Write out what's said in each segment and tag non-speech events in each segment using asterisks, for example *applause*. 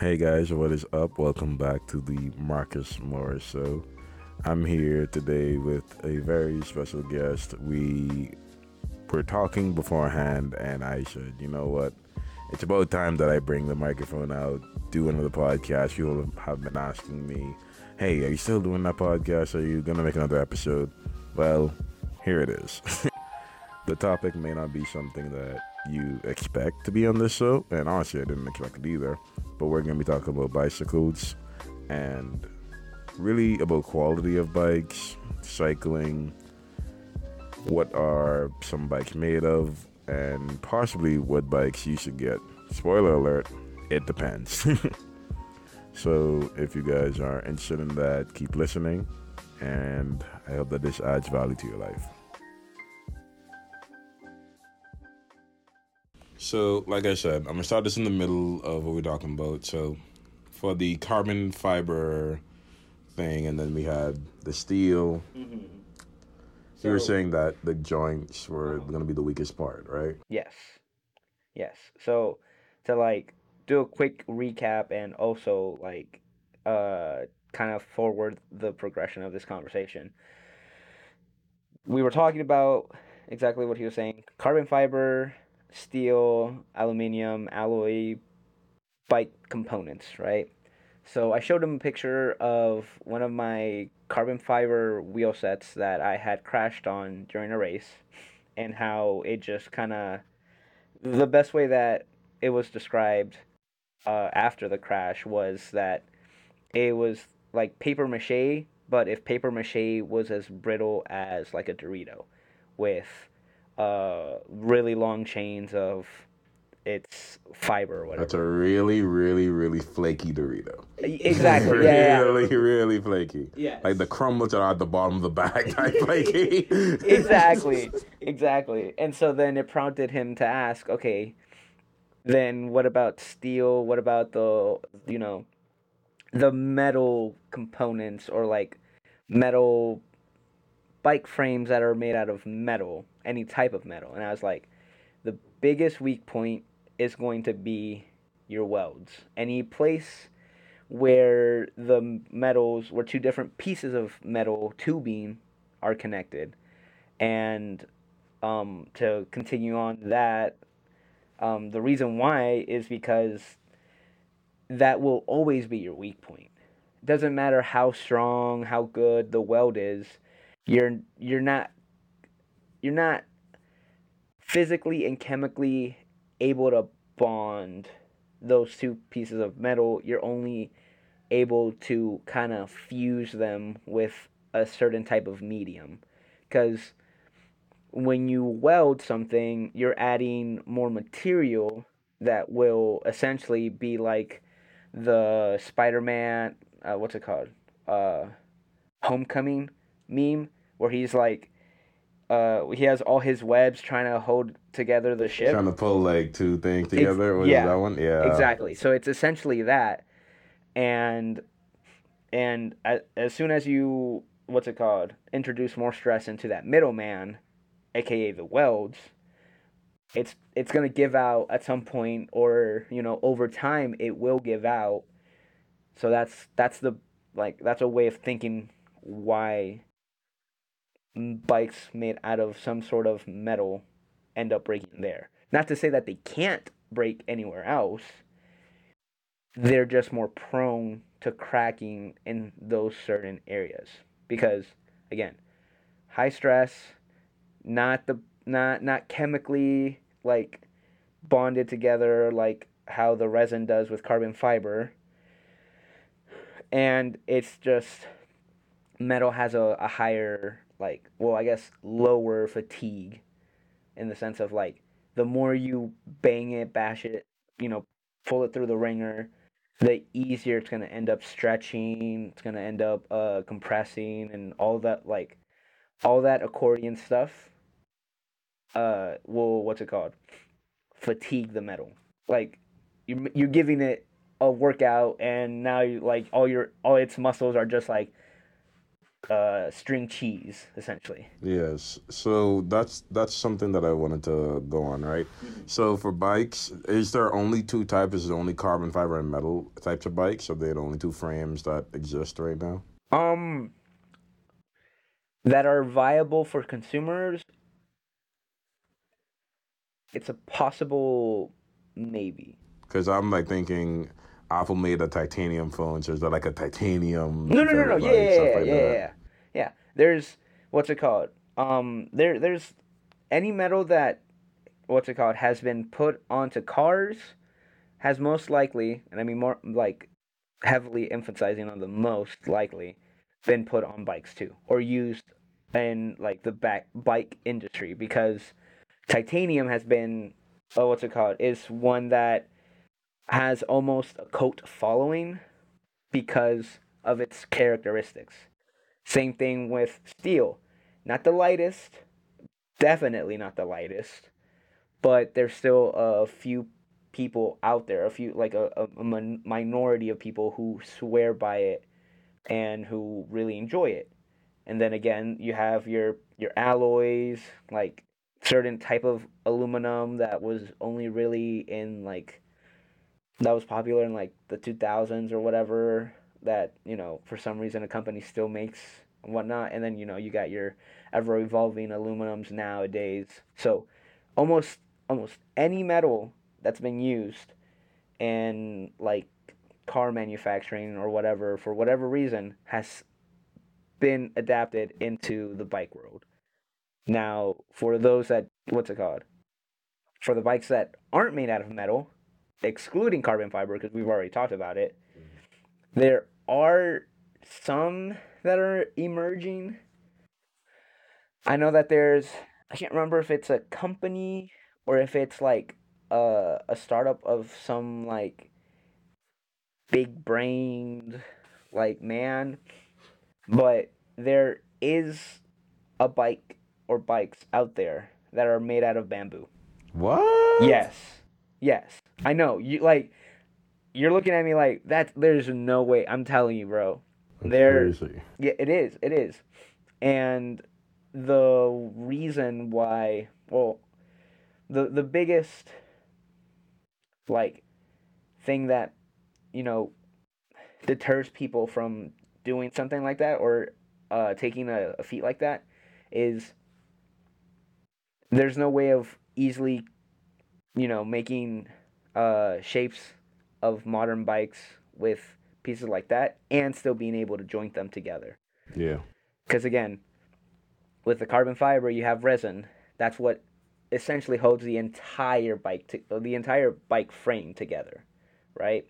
Hey guys, what is up? Welcome back to the Marcus Morris Show. I'm here today with a very special guest. We were talking beforehand, and I said, you know what? It's about time that I bring the microphone out, do another podcast. People have been asking me, hey, are you still doing that podcast? Are you going to make another episode? Well, here it is. *laughs* the topic may not be something that you expect to be on this show, and honestly, I didn't expect it either but we're going to be talking about bicycles and really about quality of bikes, cycling, what are some bikes made of, and possibly what bikes you should get. Spoiler alert, it depends. *laughs* so if you guys are interested in that, keep listening, and I hope that this adds value to your life. So, like I said, I'm gonna start this in the middle of what we're talking about. So, for the carbon fiber thing, and then we had the steel. Mm-hmm. So, you were saying that the joints were gonna be the weakest part, right? Yes, yes. So, to like do a quick recap and also like uh kind of forward the progression of this conversation. We were talking about exactly what he was saying: carbon fiber steel, aluminium, alloy bike components, right? So I showed him a picture of one of my carbon fiber wheel sets that I had crashed on during a race and how it just kind of the best way that it was described uh, after the crash was that it was like paper mache, but if paper mache was as brittle as like a Dorito with uh, really long chains of its fiber or whatever. That's a really, really, really flaky Dorito. Exactly. *laughs* really, yeah, really, really flaky. Yeah. Like the crumbles that are at the bottom of the bag type *laughs* flaky. exactly. Exactly. And so then it prompted him to ask, okay, then what about steel? What about the you know the metal components or like metal bike frames that are made out of metal, any type of metal. And I was like, the biggest weak point is going to be your welds. Any place where the metals, where two different pieces of metal tubing are connected. And um, to continue on that, um, the reason why is because that will always be your weak point. Doesn't matter how strong, how good the weld is you're you're not you're not physically and chemically able to bond those two pieces of metal. You're only able to kind of fuse them with a certain type of medium because when you weld something, you're adding more material that will essentially be like the Spider-Man, uh, what's it called? Uh, Homecoming meme where he's like uh, he has all his webs trying to hold together the ship. Trying to pull like two things together. It's, yeah, that one? Yeah, exactly. So it's essentially that, and and as, as soon as you what's it called introduce more stress into that middleman, aka the welds, it's it's gonna give out at some point, or you know over time it will give out. So that's that's the like that's a way of thinking why bikes made out of some sort of metal end up breaking there. Not to say that they can't break anywhere else. They're just more prone to cracking in those certain areas because again, high stress, not the not not chemically like bonded together like how the resin does with carbon fiber. And it's just metal has a, a higher like well i guess lower fatigue in the sense of like the more you bang it bash it you know pull it through the wringer the easier it's going to end up stretching it's going to end up uh, compressing and all that like all that accordion stuff uh will what's it called? Fatigue the metal. Like you're, you're giving it a workout and now you like all your all its muscles are just like uh, string cheese, essentially. Yes. So that's that's something that I wanted to go on, right? So for bikes, is there only two types? Is there only carbon fiber and metal types of bikes? Are they the only two frames that exist right now? Um, that are viable for consumers. It's a possible maybe. Because I'm like thinking Apple made a titanium phone, so is that like a titanium? No, no, no, no. Yeah, like, yeah, yeah, yeah, yeah. There's what's it called? Um, there, there's any metal that what's it called has been put onto cars has most likely, and I mean more like heavily emphasizing on the most likely, been put on bikes too, or used in like the back bike industry because titanium has been oh what's it called is one that has almost a cult following because of its characteristics. Same thing with steel. Not the lightest, definitely not the lightest, but there's still a few people out there, a few like a, a, a min- minority of people who swear by it and who really enjoy it. And then again, you have your your alloys, like certain type of aluminum that was only really in like that was popular in like the 2000s or whatever that you know for some reason a company still makes and whatnot. And then you know you got your ever evolving aluminums nowadays. So almost almost any metal that's been used in like car manufacturing or whatever for whatever reason has been adapted into the bike world. Now for those that what's it called? For the bikes that aren't made out of metal excluding carbon fiber because we've already talked about it there are some that are emerging i know that there's i can't remember if it's a company or if it's like a, a startup of some like big brained like man but there is a bike or bikes out there that are made out of bamboo What? Yes. Yes. I know. You like you're looking at me like that there's no way. I'm telling you, bro. That's There crazy. yeah, it is. It is. And the reason why well the the biggest like thing that you know deters people from doing something like that or uh, taking a, a feat like that is there's no way of easily you know making uh, shapes of modern bikes with pieces like that and still being able to joint them together. Yeah. because again with the carbon fiber you have resin. That's what essentially holds the entire bike to, uh, the entire bike frame together right?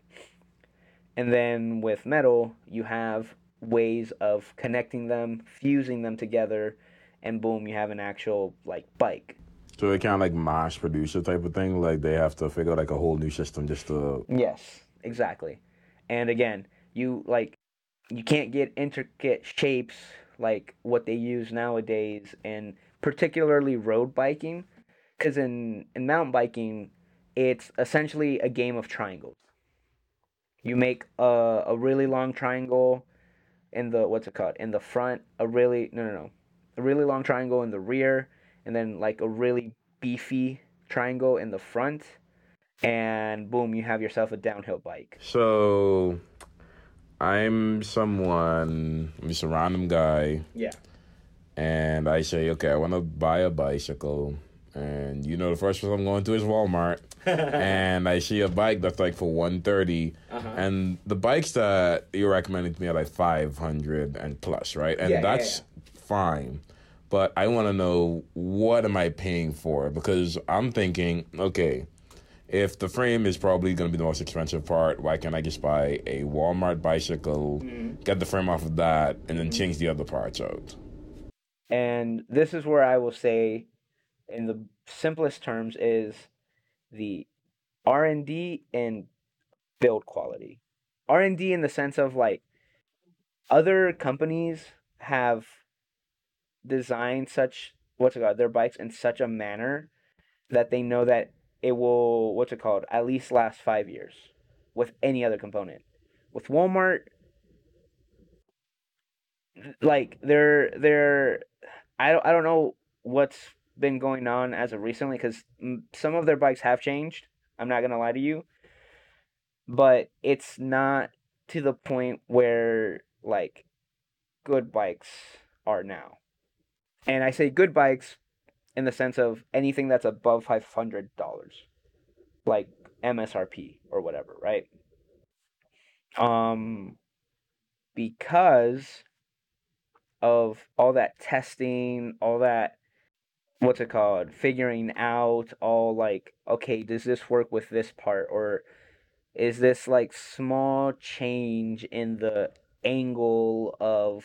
And then with metal you have ways of connecting them fusing them together and boom you have an actual like bike So it kind of like mass producer type of thing. Like they have to figure out like a whole new system just to. Yes, exactly. And again, you like you can't get intricate shapes like what they use nowadays and particularly road biking cuz in in mountain biking it's essentially a game of triangles. You make a a really long triangle in the what's it called? In the front, a really no no no. A really long triangle in the rear and then like a really beefy triangle in the front and boom, you have yourself a downhill bike. So I'm someone, I'm just a random guy, Yeah. and I say, okay, I want to buy a bicycle. And you know, the first place I'm going to is Walmart. *laughs* and I see a bike that's like for 130 Uh-huh. and the bikes that you're recommending to me are like 500 and plus, right? And Yeah, yeah, that's fine. But I want to know what am I paying for? Because I'm thinking, okay, if the frame is probably going to be the most expensive part, why can't I just buy a Walmart bicycle, Mm-hmm. get the frame off of that, and then change the other parts out? And this is where I will say in the simplest terms is the R&D and build quality. R&D in the sense of like other companies have designed such what's it called their bikes in such a manner that they know that it will what's it called at least last 5 years with any other component. With Walmart like they're they're I don't I don't know what's been going on as of recently because some of their bikes have changed. I'm not gonna lie to you, but it's not to the point where like good bikes are now. And I say good bikes in the sense of anything that's above five hundred dollars, like MSRP or whatever, right? Um, because of all that testing, all that what's it called, figuring out all like, okay, does this work with this part or is this like small change in the angle of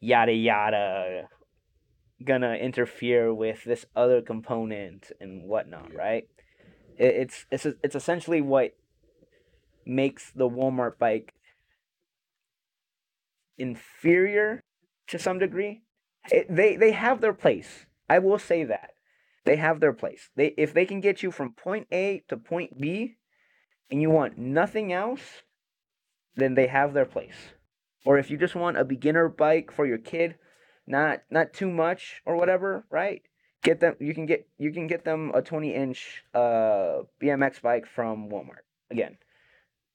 yada yada gonna interfere with this other component and whatnot, yeah. right? It, it's it's it's essentially what makes the Walmart bike inferior to some degree. It, they they have their place. I will say that they have their place. They if they can get you from point A to point B, and you want nothing else, then they have their place. Or if you just want a beginner bike for your kid, not not too much or whatever, right? Get them. You can get you can get them a twenty inch uh BMX bike from Walmart. Again,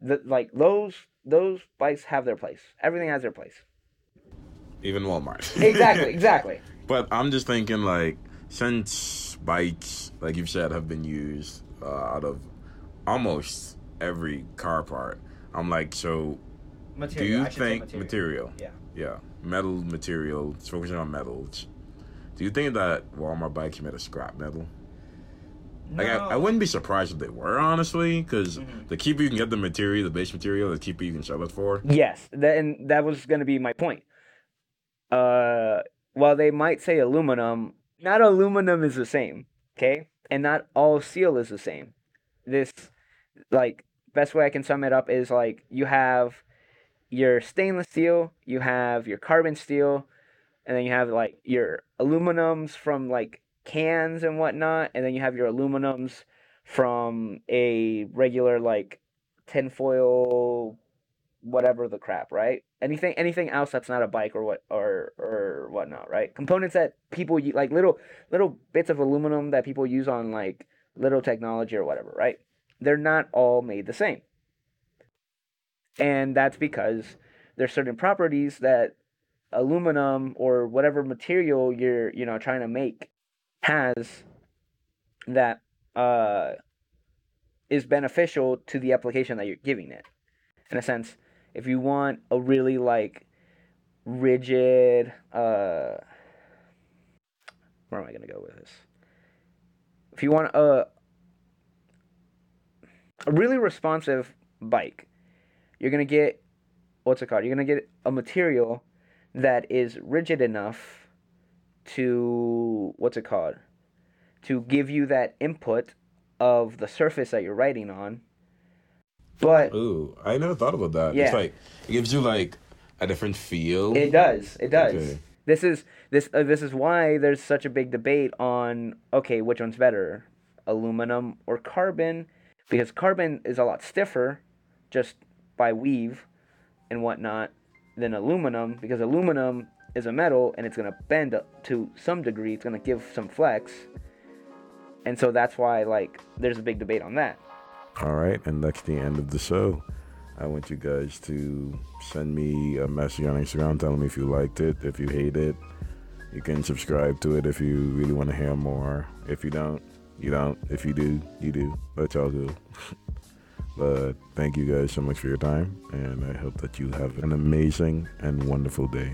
the like those those bikes have their place. Everything has their place. Even Walmart. *laughs* exactly. Exactly. But I'm just thinking like since bikes, like you've said, have been used uh, out of almost every car part. I'm like, so material. do you think material. material? Yeah. Yeah metal material. It's focusing on metals. Do you think that Walmart bikes made of scrap metal? No. Like I, I wouldn't be surprised if they were honestly, because mm-hmm. the cheaper you can get the material, the base material, the cheaper you can sell it for. Yes, that, and that was going to be my point. Uh, while they might say aluminum, not aluminum is the same, okay, and not all steel is the same. This, like, best way I can sum it up is like you have your stainless steel, you have your carbon steel, and then you have like your aluminums from like cans and whatnot, and then you have your aluminums from a regular like tinfoil whatever the crap, right? Anything anything else that's not a bike or what or or whatnot, right? Components that people like little little bits of aluminum that people use on like little technology or whatever, right? They're not all made the same. And that's because there's certain properties that aluminum or whatever material you're, you know, trying to make has that uh, is beneficial to the application that you're giving it. In a sense, if you want a really like rigid uh where am I gonna go with this? If you want a a really responsive bike, you're going to get what's it called? You're going to get a material that is rigid enough to what's it called? To give you that input of the surface that you're writing on. But ooh, I never thought about that. Yeah. It's like it gives you like a different feel. It does. It does. Okay. This is this uh, this is why there's such a big debate on okay, which one's better, aluminum or carbon? Because carbon is a lot stiffer, just by weave and whatnot than aluminum because aluminum is a metal and it's going to bend to some degree. It's going to give some flex. And so that's why, like, there's a big debate on that. All right. And that's the end of the show. I want you guys to send me a message on Instagram telling me if you liked it, if you hate it. You can subscribe to it if you really want to hear more. If you don't, you don't. If you do, you do. That's all good. Thank you guys so much for your time, and I hope that you have an amazing and wonderful day.